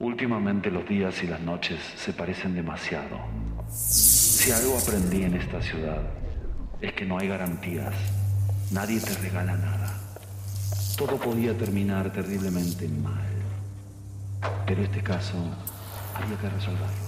Últimamente los días y las noches se parecen demasiado. Si algo aprendí en esta ciudad es que no hay garantías. Nadie te regala nada. Todo podía terminar terriblemente mal. Pero este caso había que resolverlo.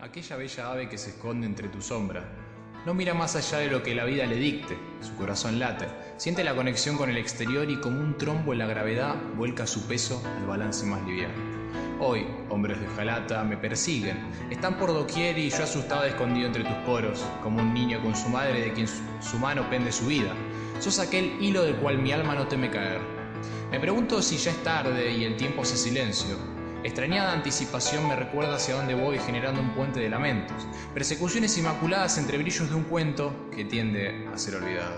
aquella bella ave que se esconde entre tu sombra. No mira más allá de lo que la vida le dicte, su corazón late, siente la conexión con el exterior y como un trombo en la gravedad vuelca su peso al balance más liviano. Hoy, hombres de jalata me persiguen, están por doquier y yo asustado escondido entre tus poros, como un niño con su madre de quien su mano pende su vida. Sos aquel hilo del cual mi alma no teme caer. Me pregunto si ya es tarde y el tiempo hace silencio, Extrañada anticipación me recuerda hacia dónde voy generando un puente de lamentos, persecuciones inmaculadas entre brillos de un cuento que tiende a ser olvidado.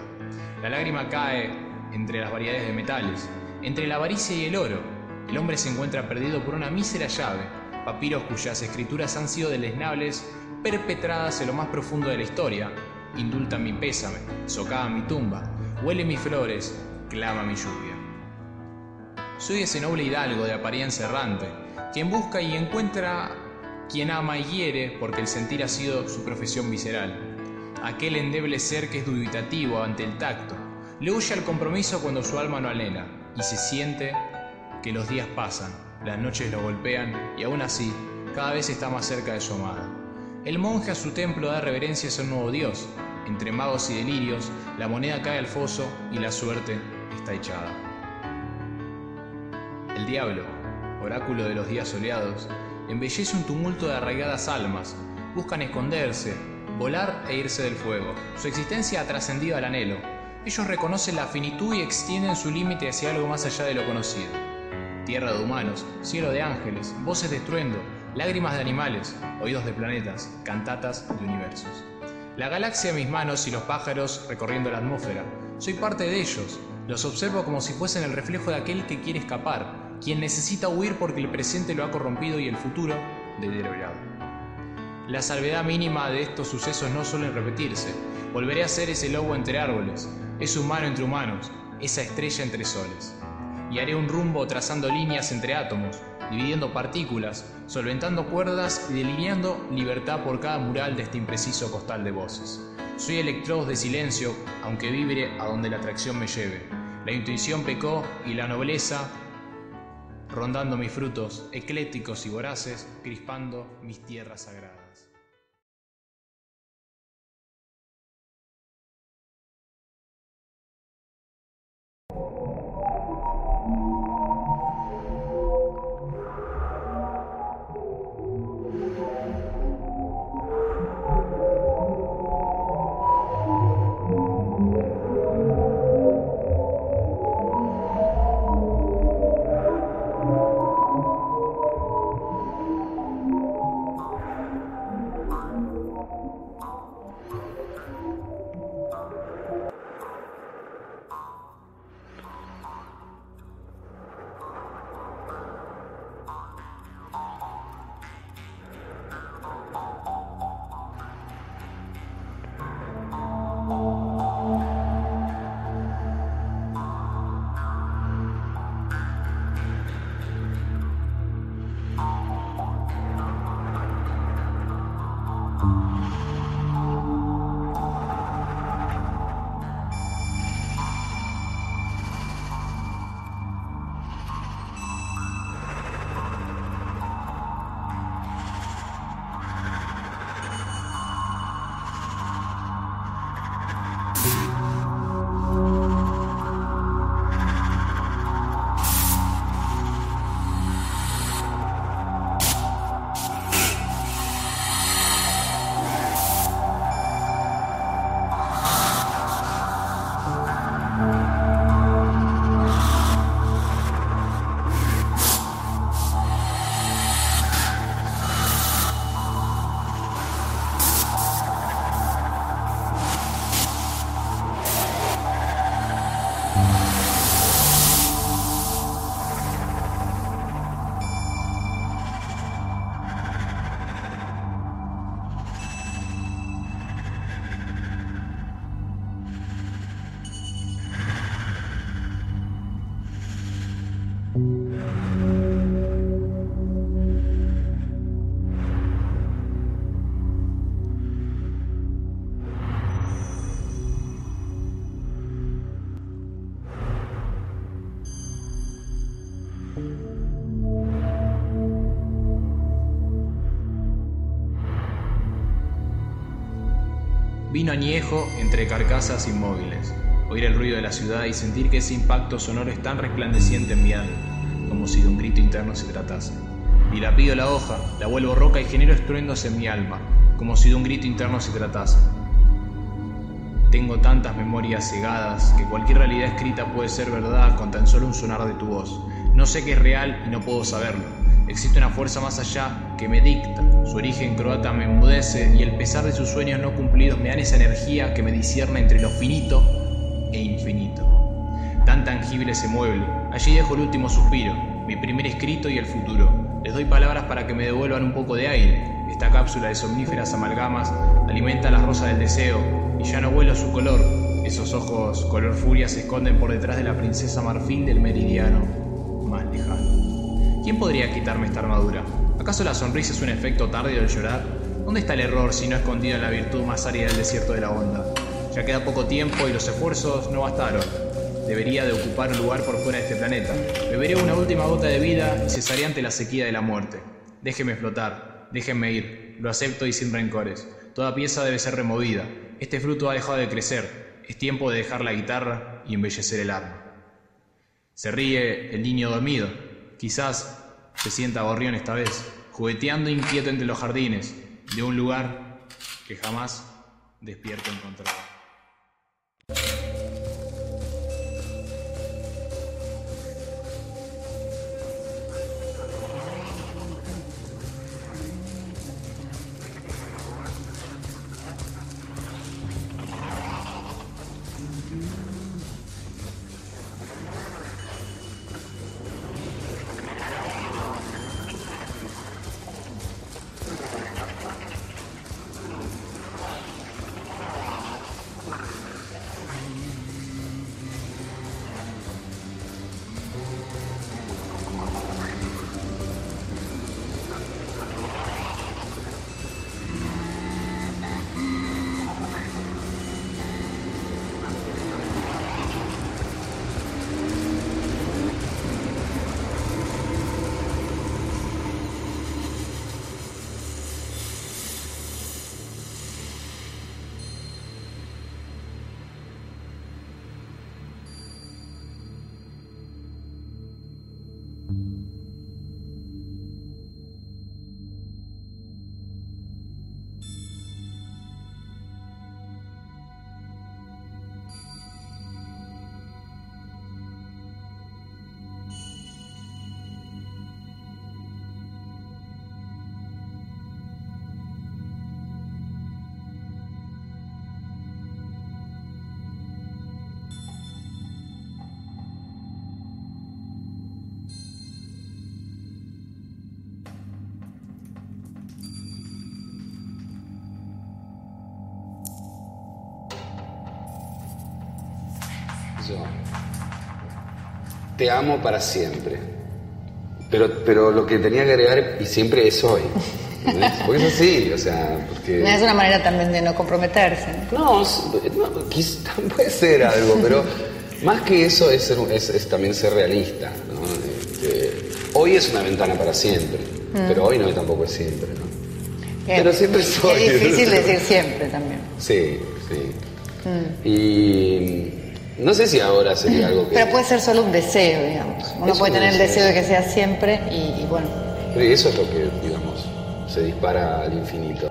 La lágrima cae entre las variedades de metales, entre la avaricia y el oro. El hombre se encuentra perdido por una mísera llave, papiros cuyas escrituras han sido deleznables, perpetradas en lo más profundo de la historia. Indulta mi pésame, socava mi tumba, huele mis flores, clama mi lluvia. Soy ese noble hidalgo de apariencia errante, quien busca y encuentra quien ama y hiere porque el sentir ha sido su profesión visceral. Aquel endeble ser que es dubitativo ante el tacto, le huye al compromiso cuando su alma no anhela y se siente que los días pasan, las noches lo golpean y aún así cada vez está más cerca de su amada. El monje a su templo da reverencia a un nuevo dios. Entre magos y delirios, la moneda cae al foso y la suerte está echada. El diablo, oráculo de los días soleados, embellece un tumulto de arraigadas almas, buscan esconderse, volar e irse del fuego. Su existencia ha trascendido al anhelo. Ellos reconocen la finitud y extienden su límite hacia algo más allá de lo conocido. Tierra de humanos, cielo de ángeles, voces de estruendo, lágrimas de animales, oídos de planetas, cantatas de universos. La galaxia en mis manos y los pájaros recorriendo la atmósfera. Soy parte de ellos. Los observo como si fuesen el reflejo de aquel que quiere escapar, quien necesita huir porque el presente lo ha corrompido y el futuro deteriorado. La salvedad mínima de estos sucesos no suelen repetirse. Volveré a ser ese lobo entre árboles, ese humano entre humanos, esa estrella entre soles. Y haré un rumbo trazando líneas entre átomos, dividiendo partículas, solventando cuerdas y delineando libertad por cada mural de este impreciso costal de voces. Soy electrodos de silencio, aunque vibre a donde la atracción me lleve. La intuición pecó y la nobleza rondando mis frutos, ecléticos y voraces, crispando mis tierras sagradas. Vino añejo entre carcasas inmóviles, oír el ruido de la ciudad y sentir que ese impacto sonoro es tan resplandeciente en mi alma, como si de un grito interno se tratase. Y la pido la hoja, la vuelvo roca y genero estruendos en mi alma, como si de un grito interno se tratase. Tengo tantas memorias cegadas que cualquier realidad escrita puede ser verdad con tan solo un sonar de tu voz. No sé qué es real y no puedo saberlo. Existe una fuerza más allá que me dicta. Su origen croata me enmudece y el pesar de sus sueños no cumplidos me dan esa energía que me discierne entre lo finito e infinito. Tan tangible ese mueble. Allí dejo el último suspiro, mi primer escrito y el futuro. Les doy palabras para que me devuelvan un poco de aire. Esta cápsula de somníferas amalgamas alimenta las rosas del deseo y ya no vuelo su color. Esos ojos color furia se esconden por detrás de la princesa marfil del meridiano más lejano. ¿Quién podría quitarme esta armadura? ¿Acaso la sonrisa es un efecto tardío del llorar? ¿Dónde está el error si no escondido en la virtud más árida del desierto de la onda? Ya queda poco tiempo y los esfuerzos no bastaron. Debería de ocupar un lugar por fuera de este planeta. Beberé una última gota de vida y cesaré ante la sequía de la muerte. Déjeme flotar, déjenme ir. Lo acepto y sin rencores. Toda pieza debe ser removida. Este fruto ha dejado de crecer. Es tiempo de dejar la guitarra y embellecer el arma. Se ríe el niño dormido. Quizás se sienta gorrión esta vez, jugueteando inquieto entre los jardines de un lugar que jamás despierto encontraba. Te amo para siempre. Pero, pero lo que tenía que agregar, y siempre es hoy. Porque es así, o sea, porque... Es una manera también de no comprometerse. ¿no? No, quizá puede ser algo, pero más que eso es, ser es- es también ser realista. ¿no? Este, hoy es una ventana para siempre, pero hoy no tampoco es siempre. ¿no? Pero siempre soy. Es difícil decir siempre también. Sí, sí. Y no sé si ahora sería algo que... Pero puede ser solo un deseo, digamos. Uno puede un tener el deseo. deseo de que sea siempre y, y bueno. Pero eso es lo que, digamos, se dispara al infinito.